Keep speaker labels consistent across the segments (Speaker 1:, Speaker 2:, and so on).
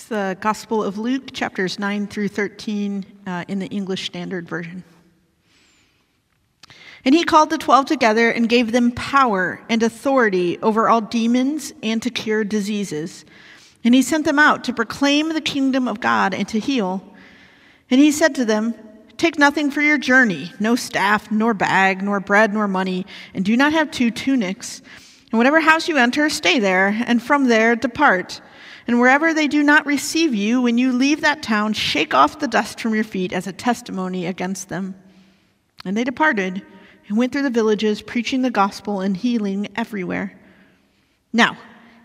Speaker 1: It's the Gospel of Luke, chapters 9 through 13 uh, in the English Standard Version. And he called the twelve together and gave them power and authority over all demons and to cure diseases. And he sent them out to proclaim the kingdom of God and to heal. And he said to them, Take nothing for your journey no staff, nor bag, nor bread, nor money, and do not have two tunics. And whatever house you enter, stay there, and from there depart. And wherever they do not receive you, when you leave that town, shake off the dust from your feet as a testimony against them. And they departed and went through the villages, preaching the gospel and healing everywhere. Now,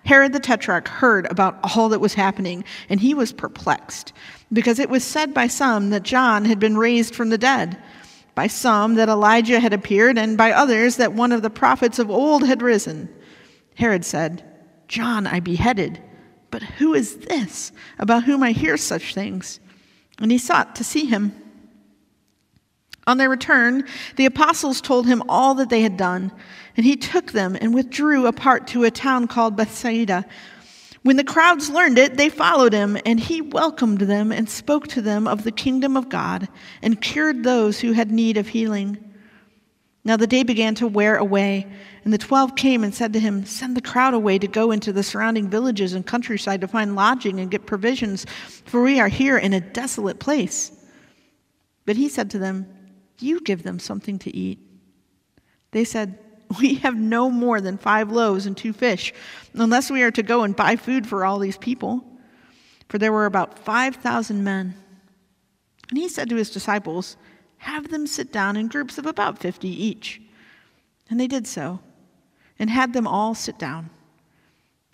Speaker 1: Herod the Tetrarch heard about all that was happening, and he was perplexed, because it was said by some that John had been raised from the dead, by some that Elijah had appeared, and by others that one of the prophets of old had risen. Herod said, John I beheaded, but who is this about whom I hear such things? And he sought to see him. On their return, the apostles told him all that they had done, and he took them and withdrew apart to a town called Bethsaida. When the crowds learned it, they followed him, and he welcomed them and spoke to them of the kingdom of God and cured those who had need of healing. Now the day began to wear away, and the twelve came and said to him, Send the crowd away to go into the surrounding villages and countryside to find lodging and get provisions, for we are here in a desolate place. But he said to them, you give them something to eat. They said, We have no more than five loaves and two fish, unless we are to go and buy food for all these people. For there were about 5,000 men. And he said to his disciples, Have them sit down in groups of about 50 each. And they did so, and had them all sit down.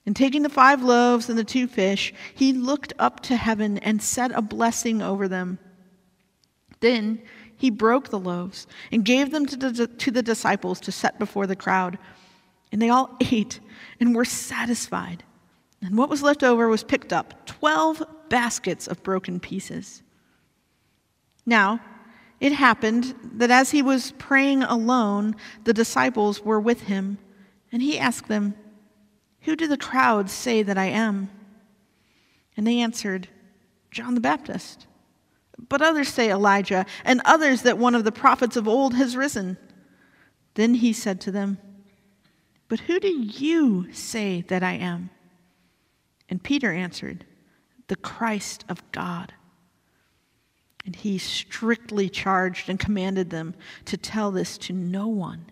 Speaker 1: And taking the five loaves and the two fish, he looked up to heaven and said a blessing over them. Then he broke the loaves and gave them to the, to the disciples to set before the crowd. And they all ate and were satisfied. And what was left over was picked up 12 baskets of broken pieces. Now, it happened that as he was praying alone, the disciples were with him, and he asked them, Who do the crowds say that I am? And they answered, John the Baptist. But others say Elijah, and others that one of the prophets of old has risen. Then he said to them, But who do you say that I am? And Peter answered, The Christ of God. And he strictly charged and commanded them to tell this to no one,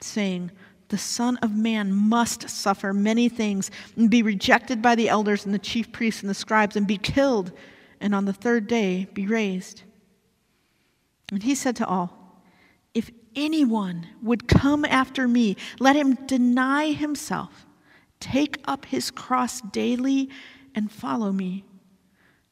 Speaker 1: saying, The Son of Man must suffer many things and be rejected by the elders and the chief priests and the scribes and be killed and on the third day be raised. And he said to all, If anyone would come after me, let him deny himself, take up his cross daily, and follow me.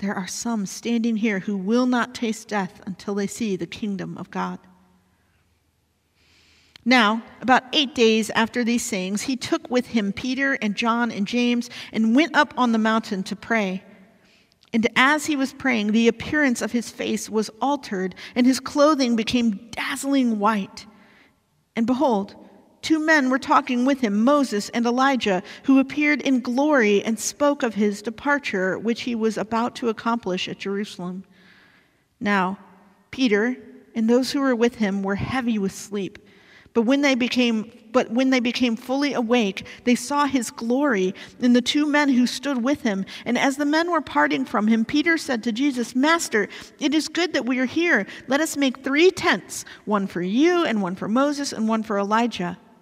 Speaker 1: there are some standing here who will not taste death until they see the kingdom of God. Now, about eight days after these sayings, he took with him Peter and John and James and went up on the mountain to pray. And as he was praying, the appearance of his face was altered, and his clothing became dazzling white. And behold, two men were talking with him, Moses and Elijah, who appeared in glory and spoke of his departure, which he was about to accomplish at Jerusalem. Now, Peter and those who were with him were heavy with sleep. But when they became but when they became fully awake, they saw his glory and the two men who stood with him. And as the men were parting from him, Peter said to Jesus, Master, it is good that we are here. Let us make three tents one for you, and one for Moses, and one for Elijah,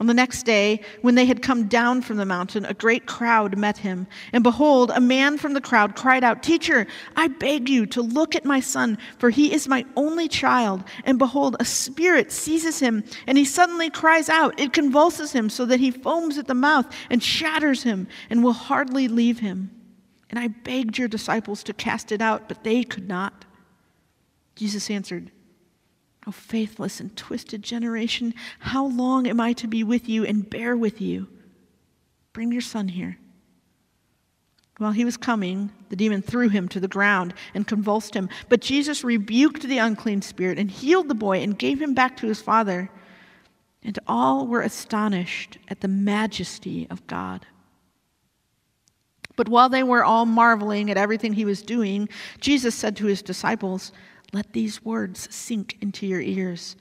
Speaker 1: On the next day, when they had come down from the mountain, a great crowd met him. And behold, a man from the crowd cried out, Teacher, I beg you to look at my son, for he is my only child. And behold, a spirit seizes him, and he suddenly cries out. It convulses him so that he foams at the mouth and shatters him, and will hardly leave him. And I begged your disciples to cast it out, but they could not. Jesus answered, O faithless and twisted generation, how long am I to be with you and bear with you? Bring your son here. While he was coming, the demon threw him to the ground and convulsed him. But Jesus rebuked the unclean spirit and healed the boy and gave him back to his father. And all were astonished at the majesty of God. But while they were all marveling at everything he was doing, Jesus said to his disciples, let these words sink into your ears.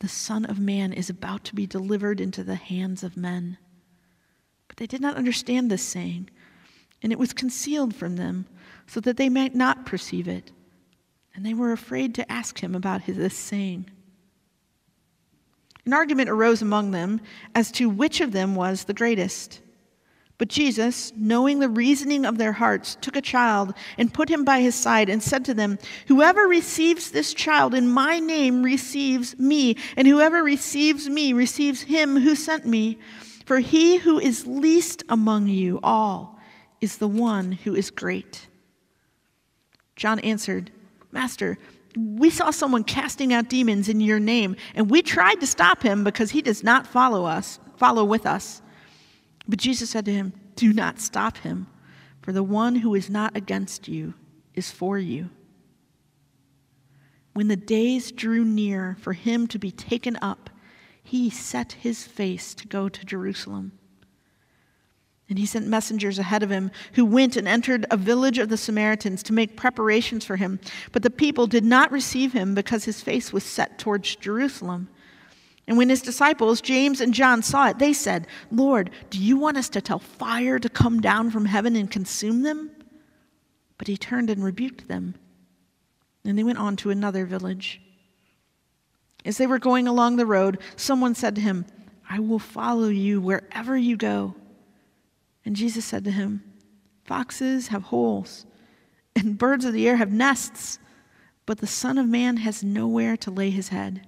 Speaker 1: The Son of Man is about to be delivered into the hands of men. But they did not understand this saying, and it was concealed from them, so that they might not perceive it. And they were afraid to ask him about this saying. An argument arose among them as to which of them was the greatest. But Jesus, knowing the reasoning of their hearts, took a child and put him by his side and said to them, Whoever receives this child in my name receives me, and whoever receives me receives him who sent me. For he who is least among you all is the one who is great. John answered, Master, we saw someone casting out demons in your name, and we tried to stop him because he does not follow us, follow with us. But Jesus said to him, Do not stop him, for the one who is not against you is for you. When the days drew near for him to be taken up, he set his face to go to Jerusalem. And he sent messengers ahead of him who went and entered a village of the Samaritans to make preparations for him. But the people did not receive him because his face was set towards Jerusalem. And when his disciples, James and John, saw it, they said, Lord, do you want us to tell fire to come down from heaven and consume them? But he turned and rebuked them. And they went on to another village. As they were going along the road, someone said to him, I will follow you wherever you go. And Jesus said to him, Foxes have holes, and birds of the air have nests, but the Son of Man has nowhere to lay his head.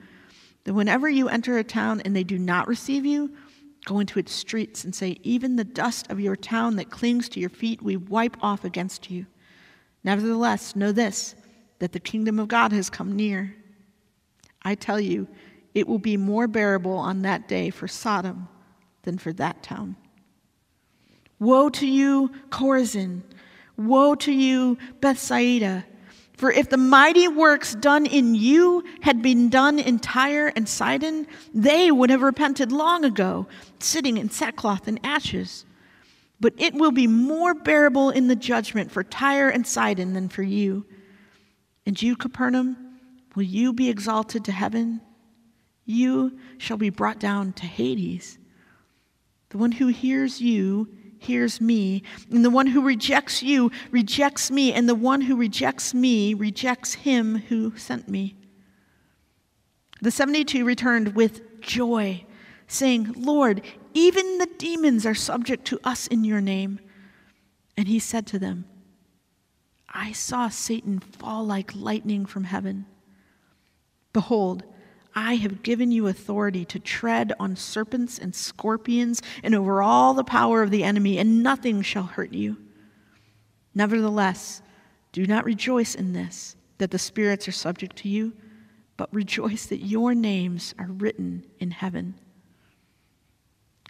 Speaker 1: That whenever you enter a town and they do not receive you, go into its streets and say, Even the dust of your town that clings to your feet we wipe off against you. Nevertheless, know this, that the kingdom of God has come near. I tell you, it will be more bearable on that day for Sodom than for that town. Woe to you, Chorazin! Woe to you, Bethsaida! For if the mighty works done in you had been done in Tyre and Sidon, they would have repented long ago, sitting in sackcloth and ashes. But it will be more bearable in the judgment for Tyre and Sidon than for you. And you, Capernaum, will you be exalted to heaven? You shall be brought down to Hades. The one who hears you hears me, and the one who rejects you rejects me, and the one who rejects me rejects him who sent me. The 72 returned with joy, saying, Lord, even the demons are subject to us in your name. And he said to them, I saw Satan fall like lightning from heaven. Behold, I have given you authority to tread on serpents and scorpions and over all the power of the enemy, and nothing shall hurt you. Nevertheless, do not rejoice in this, that the spirits are subject to you, but rejoice that your names are written in heaven.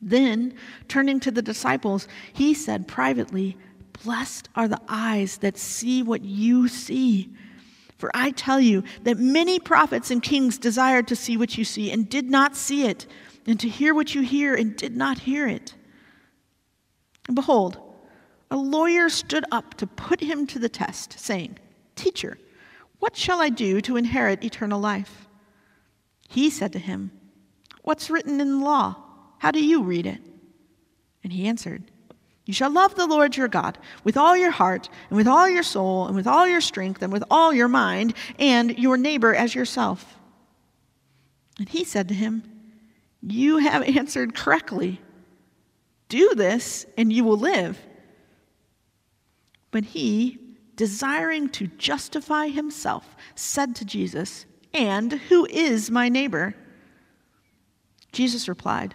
Speaker 1: Then, turning to the disciples, he said privately, Blessed are the eyes that see what you see. For I tell you that many prophets and kings desired to see what you see and did not see it, and to hear what you hear and did not hear it. And behold, a lawyer stood up to put him to the test, saying, Teacher, what shall I do to inherit eternal life? He said to him, What's written in the law? How do you read it? And he answered, You shall love the Lord your God with all your heart, and with all your soul, and with all your strength, and with all your mind, and your neighbor as yourself. And he said to him, You have answered correctly. Do this, and you will live. But he, desiring to justify himself, said to Jesus, And who is my neighbor? Jesus replied,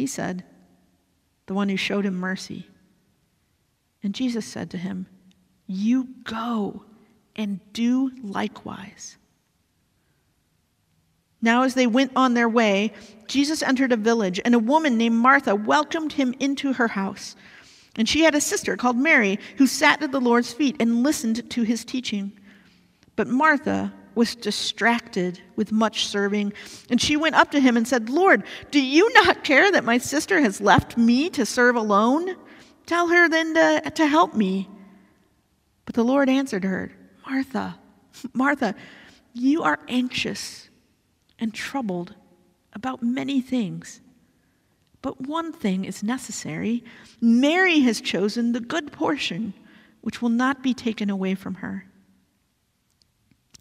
Speaker 1: He said, The one who showed him mercy. And Jesus said to him, You go and do likewise. Now, as they went on their way, Jesus entered a village, and a woman named Martha welcomed him into her house. And she had a sister called Mary who sat at the Lord's feet and listened to his teaching. But Martha was distracted with much serving, and she went up to him and said, Lord, do you not care that my sister has left me to serve alone? Tell her then to, to help me. But the Lord answered her, Martha, Martha, you are anxious and troubled about many things. But one thing is necessary. Mary has chosen the good portion, which will not be taken away from her.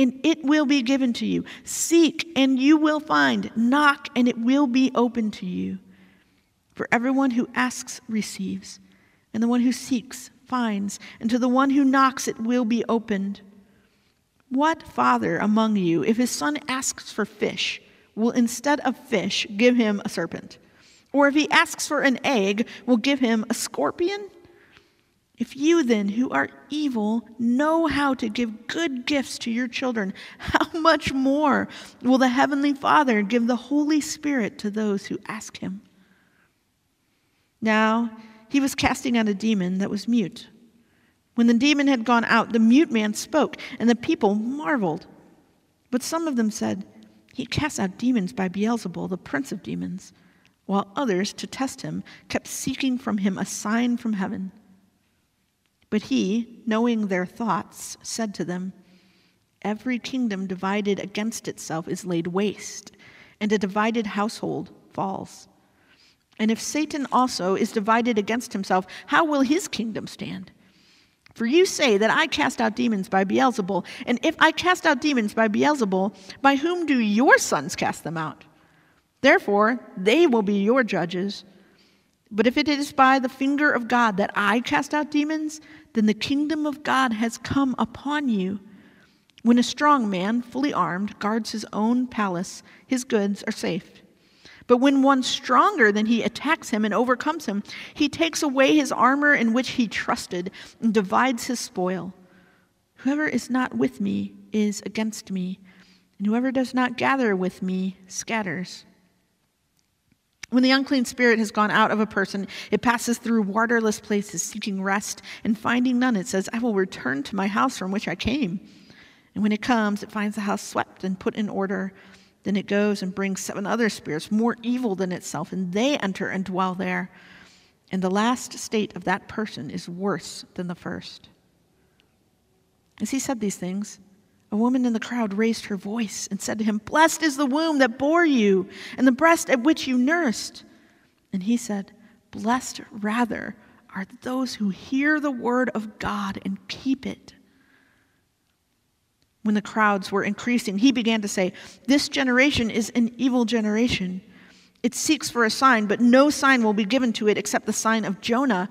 Speaker 1: and it will be given to you. Seek and you will find. Knock and it will be open to you. For everyone who asks receives, and the one who seeks finds, and to the one who knocks it will be opened. What father among you, if his son asks for fish, will instead of fish give him a serpent? Or if he asks for an egg, will give him a scorpion? If you then, who are evil, know how to give good gifts to your children, how much more will the Heavenly Father give the Holy Spirit to those who ask Him? Now, he was casting out a demon that was mute. When the demon had gone out, the mute man spoke, and the people marveled. But some of them said, He casts out demons by Beelzebul, the prince of demons, while others, to test him, kept seeking from him a sign from heaven. But he, knowing their thoughts, said to them, Every kingdom divided against itself is laid waste, and a divided household falls. And if Satan also is divided against himself, how will his kingdom stand? For you say that I cast out demons by Beelzebul, and if I cast out demons by Beelzebul, by whom do your sons cast them out? Therefore, they will be your judges. But if it is by the finger of God that I cast out demons, then the kingdom of God has come upon you. When a strong man, fully armed, guards his own palace, his goods are safe. But when one stronger than he attacks him and overcomes him, he takes away his armor in which he trusted and divides his spoil. Whoever is not with me is against me, and whoever does not gather with me scatters. When the unclean spirit has gone out of a person, it passes through waterless places, seeking rest, and finding none, it says, I will return to my house from which I came. And when it comes, it finds the house swept and put in order. Then it goes and brings seven other spirits, more evil than itself, and they enter and dwell there. And the last state of that person is worse than the first. As he said these things, a woman in the crowd raised her voice and said to him, Blessed is the womb that bore you, and the breast at which you nursed. And he said, Blessed rather are those who hear the word of God and keep it. When the crowds were increasing, he began to say, This generation is an evil generation. It seeks for a sign, but no sign will be given to it except the sign of Jonah.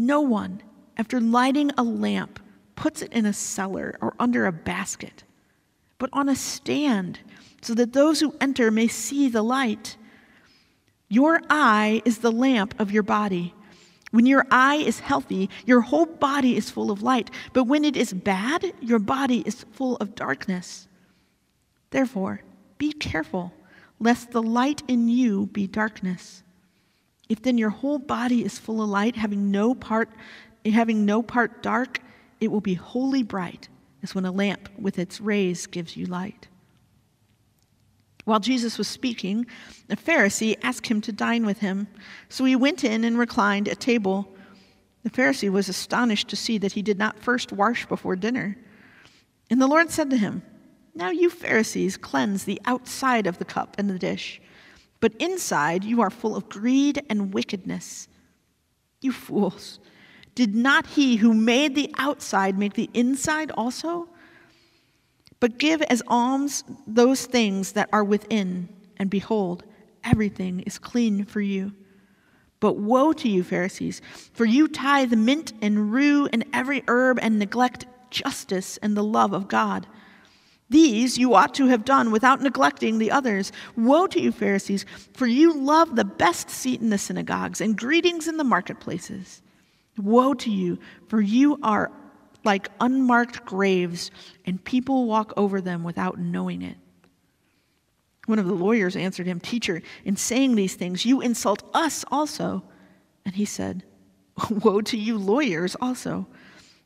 Speaker 1: No one, after lighting a lamp, puts it in a cellar or under a basket, but on a stand, so that those who enter may see the light. Your eye is the lamp of your body. When your eye is healthy, your whole body is full of light. But when it is bad, your body is full of darkness. Therefore, be careful, lest the light in you be darkness. If then your whole body is full of light, having no part, having no part dark, it will be wholly bright, as when a lamp with its rays gives you light. While Jesus was speaking, a Pharisee asked him to dine with him. So he went in and reclined at table. The Pharisee was astonished to see that he did not first wash before dinner. And the Lord said to him, Now you Pharisees cleanse the outside of the cup and the dish but inside you are full of greed and wickedness. You fools. Did not he who made the outside make the inside also? But give as alms those things that are within, and behold, everything is clean for you. But woe to you, Pharisees, for you tithe mint and rue and every herb and neglect justice and the love of God. These you ought to have done without neglecting the others. Woe to you, Pharisees, for you love the best seat in the synagogues and greetings in the marketplaces. Woe to you, for you are like unmarked graves, and people walk over them without knowing it. One of the lawyers answered him, Teacher, in saying these things, you insult us also. And he said, Woe to you, lawyers, also,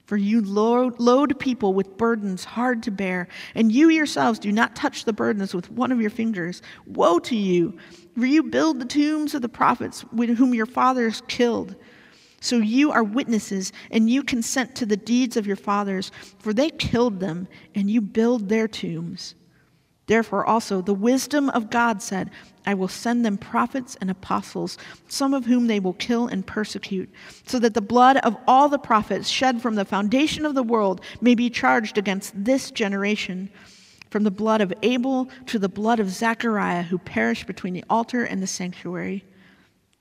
Speaker 1: for you load, load, people with burdens hard to bear, and you yourselves do not touch the burdens with one of your fingers. Woe to you, for you build the tombs of the prophets whom your fathers killed. So you are witnesses, and you consent to the deeds of your fathers, for they killed them, and you build their tombs. Therefore, also, the wisdom of God said, I will send them prophets and apostles, some of whom they will kill and persecute, so that the blood of all the prophets shed from the foundation of the world may be charged against this generation, from the blood of Abel to the blood of Zechariah, who perished between the altar and the sanctuary.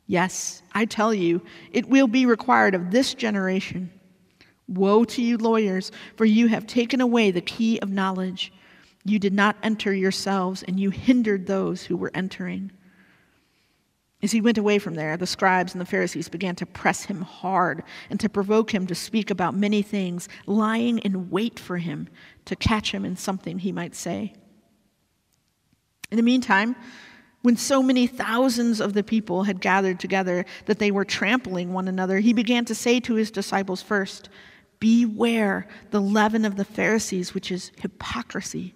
Speaker 1: Yes, I tell you, it will be required of this generation. Woe to you, lawyers, for you have taken away the key of knowledge. You did not enter yourselves, and you hindered those who were entering. As he went away from there, the scribes and the Pharisees began to press him hard and to provoke him to speak about many things, lying in wait for him to catch him in something he might say. In the meantime, when so many thousands of the people had gathered together that they were trampling one another, he began to say to his disciples first, Beware the leaven of the Pharisees, which is hypocrisy.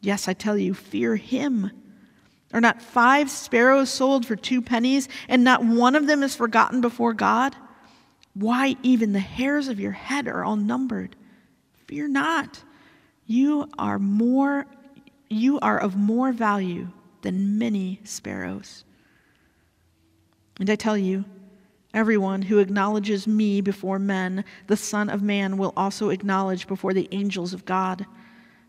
Speaker 1: Yes, I tell you, fear him. Are not five sparrows sold for two pennies, and not one of them is forgotten before God? Why, even the hairs of your head are all numbered. Fear not. You are more you are of more value than many sparrows. And I tell you, everyone who acknowledges me before men, the Son of Man will also acknowledge before the angels of God.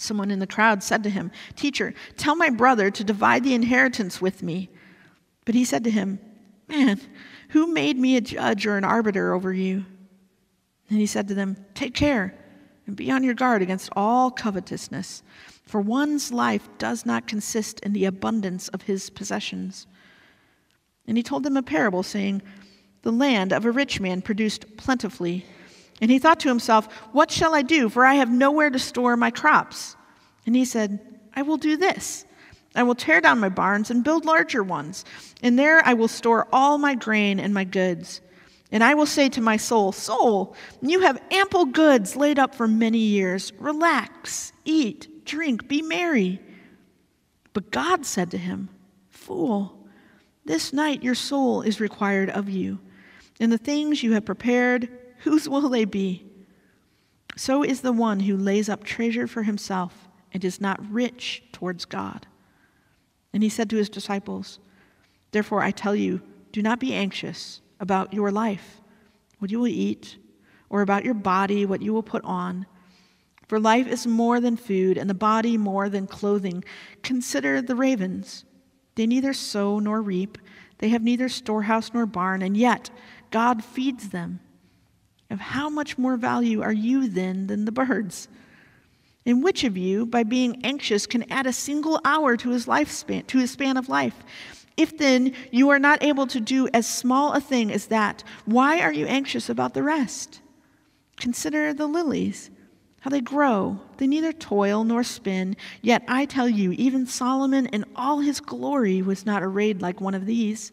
Speaker 1: Someone in the crowd said to him, Teacher, tell my brother to divide the inheritance with me. But he said to him, Man, who made me a judge or an arbiter over you? And he said to them, Take care and be on your guard against all covetousness, for one's life does not consist in the abundance of his possessions. And he told them a parable, saying, The land of a rich man produced plentifully. And he thought to himself, What shall I do? For I have nowhere to store my crops. And he said, I will do this. I will tear down my barns and build larger ones, and there I will store all my grain and my goods. And I will say to my soul, Soul, you have ample goods laid up for many years. Relax, eat, drink, be merry. But God said to him, Fool, this night your soul is required of you, and the things you have prepared whose will they be? So is the one who lays up treasure for himself and is not rich towards God. And he said to his disciples, Therefore I tell you, do not be anxious about your life, what you will eat, or about your body, what you will put on. For life is more than food, and the body more than clothing. Consider the ravens. They neither sow nor reap, they have neither storehouse nor barn, and yet God feeds them. Of how much more value are you then than the birds? And which of you, by being anxious, can add a single hour to his lifespan, to his span of life? If then you are not able to do as small a thing as that, why are you anxious about the rest? Consider the lilies, how they grow. They neither toil nor spin. Yet I tell you, even Solomon in all his glory was not arrayed like one of these.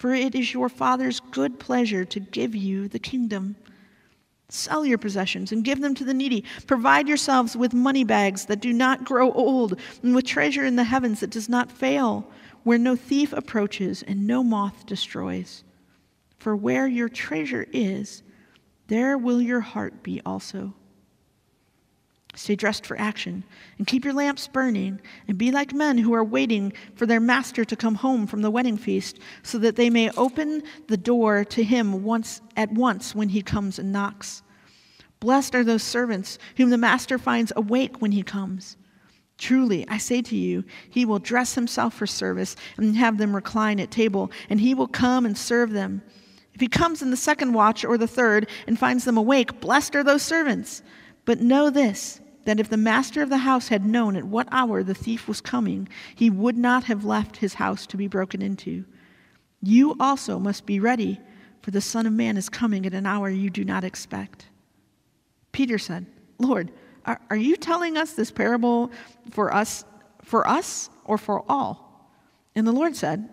Speaker 1: for it is your Father's good pleasure to give you the kingdom. Sell your possessions and give them to the needy. Provide yourselves with money bags that do not grow old, and with treasure in the heavens that does not fail where no thief approaches and no moth destroys. For where your treasure is, there will your heart be also. Stay dressed for action and keep your lamps burning and be like men who are waiting for their master to come home from the wedding feast so that they may open the door to him once at once when he comes and knocks. Blessed are those servants whom the master finds awake when he comes. Truly, I say to you, he will dress himself for service and have them recline at table, and he will come and serve them. If he comes in the second watch or the third and finds them awake, blessed are those servants. But know this that if the master of the house had known at what hour the thief was coming, he would not have left his house to be broken into. You also must be ready, for the Son of Man is coming at an hour you do not expect. Peter said, Lord, are, are you telling us this parable for us, for us or for all? And the Lord said,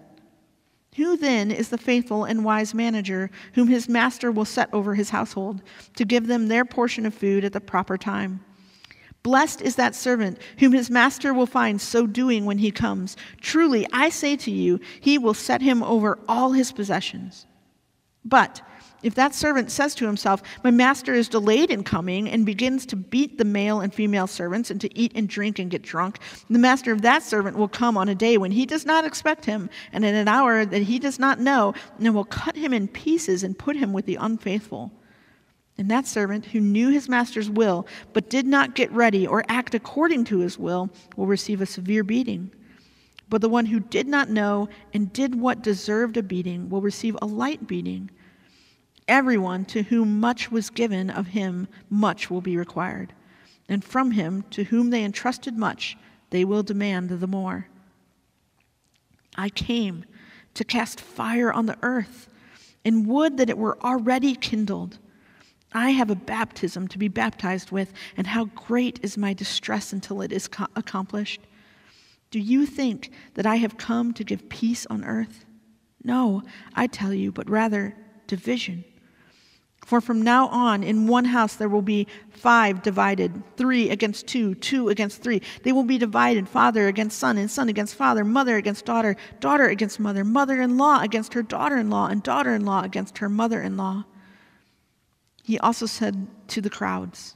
Speaker 1: Who then is the faithful and wise manager whom his master will set over his household to give them their portion of food at the proper time? Blessed is that servant whom his master will find so doing when he comes. Truly, I say to you, he will set him over all his possessions. But if that servant says to himself, My master is delayed in coming, and begins to beat the male and female servants, and to eat and drink and get drunk, the master of that servant will come on a day when he does not expect him, and in an hour that he does not know, and will cut him in pieces and put him with the unfaithful. And that servant who knew his master's will, but did not get ready or act according to his will, will receive a severe beating. But the one who did not know and did what deserved a beating will receive a light beating. Everyone to whom much was given of him, much will be required. And from him to whom they entrusted much, they will demand the more. I came to cast fire on the earth, and would that it were already kindled. I have a baptism to be baptized with, and how great is my distress until it is co- accomplished. Do you think that I have come to give peace on earth? No, I tell you, but rather division. For from now on, in one house there will be five divided, three against two, two against three. They will be divided, father against son, and son against father, mother against daughter, daughter against mother, mother in law against her daughter in law, and daughter in law against her mother in law. He also said to the crowds,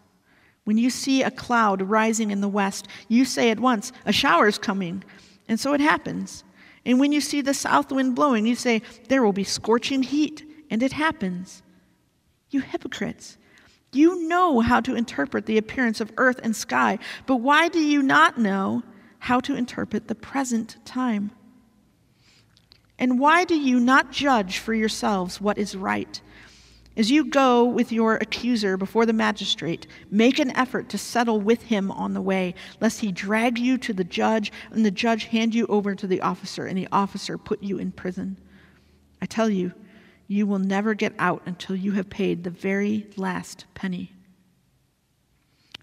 Speaker 1: When you see a cloud rising in the west, you say at once, A shower is coming. And so it happens. And when you see the south wind blowing, you say, There will be scorching heat. And it happens. You hypocrites! You know how to interpret the appearance of earth and sky, but why do you not know how to interpret the present time? And why do you not judge for yourselves what is right? As you go with your accuser before the magistrate, make an effort to settle with him on the way, lest he drag you to the judge, and the judge hand you over to the officer, and the officer put you in prison. I tell you, you will never get out until you have paid the very last penny.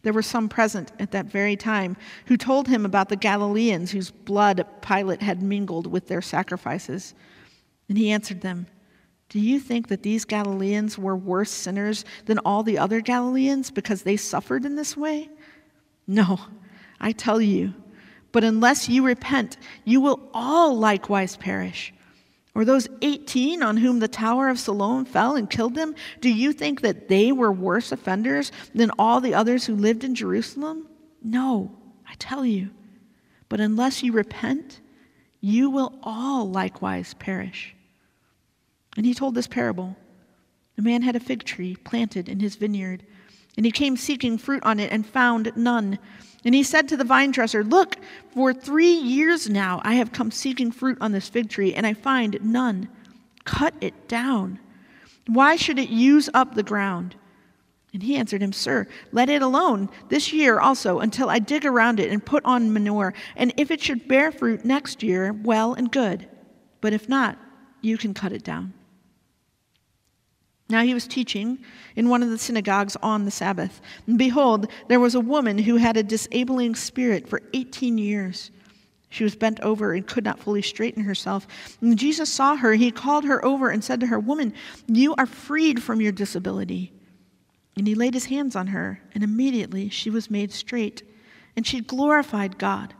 Speaker 1: There were some present at that very time who told him about the Galileans whose blood Pilate had mingled with their sacrifices. And he answered them, Do you think that these Galileans were worse sinners than all the other Galileans because they suffered in this way? No, I tell you, but unless you repent, you will all likewise perish. Or those 18 on whom the Tower of Siloam fell and killed them, do you think that they were worse offenders than all the others who lived in Jerusalem? No, I tell you. But unless you repent, you will all likewise perish. And he told this parable A man had a fig tree planted in his vineyard, and he came seeking fruit on it and found none. And he said to the vine dresser, Look, for three years now I have come seeking fruit on this fig tree, and I find none. Cut it down. Why should it use up the ground? And he answered him, Sir, let it alone this year also until I dig around it and put on manure. And if it should bear fruit next year, well and good. But if not, you can cut it down. Now he was teaching in one of the synagogues on the Sabbath. And behold, there was a woman who had a disabling spirit for 18 years. She was bent over and could not fully straighten herself. When Jesus saw her, he called her over and said to her, Woman, you are freed from your disability. And he laid his hands on her, and immediately she was made straight, and she glorified God.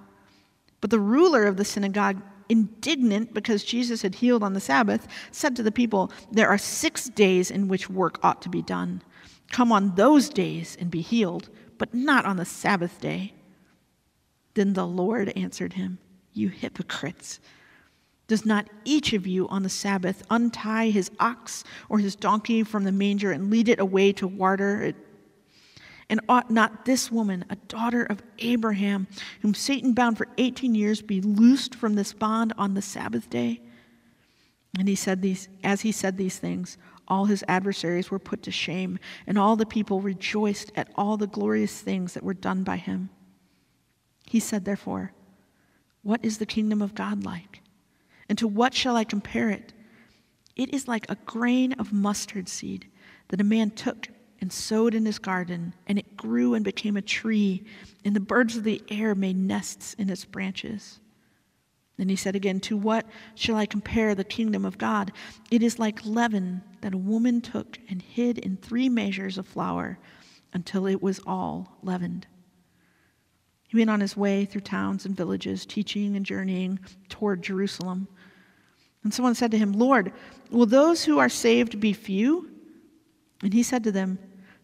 Speaker 1: But the ruler of the synagogue, indignant because Jesus had healed on the Sabbath, said to the people, There are six days in which work ought to be done. Come on those days and be healed, but not on the Sabbath day. Then the Lord answered him, You hypocrites! Does not each of you on the Sabbath untie his ox or his donkey from the manger and lead it away to water it? And ought not this woman, a daughter of Abraham, whom Satan bound for 18 years, be loosed from this bond on the Sabbath day? And he said these, as he said these things, all his adversaries were put to shame, and all the people rejoiced at all the glorious things that were done by him. He said, therefore, What is the kingdom of God like? And to what shall I compare it? It is like a grain of mustard seed that a man took and sowed in his garden, and it grew and became a tree, and the birds of the air made nests in its branches. Then he said again, To what shall I compare the kingdom of God? It is like leaven that a woman took and hid in three measures of flour until it was all leavened. He went on his way through towns and villages, teaching and journeying toward Jerusalem. And someone said to him, Lord, will those who are saved be few? And he said to them,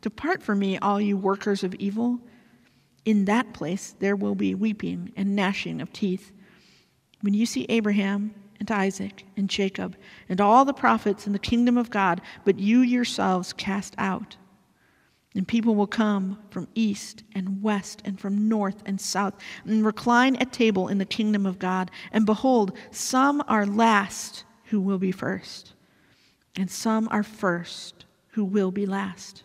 Speaker 1: Depart from me, all you workers of evil. In that place there will be weeping and gnashing of teeth. When you see Abraham and Isaac and Jacob and all the prophets in the kingdom of God, but you yourselves cast out. And people will come from east and west and from north and south and recline at table in the kingdom of God. And behold, some are last who will be first, and some are first who will be last.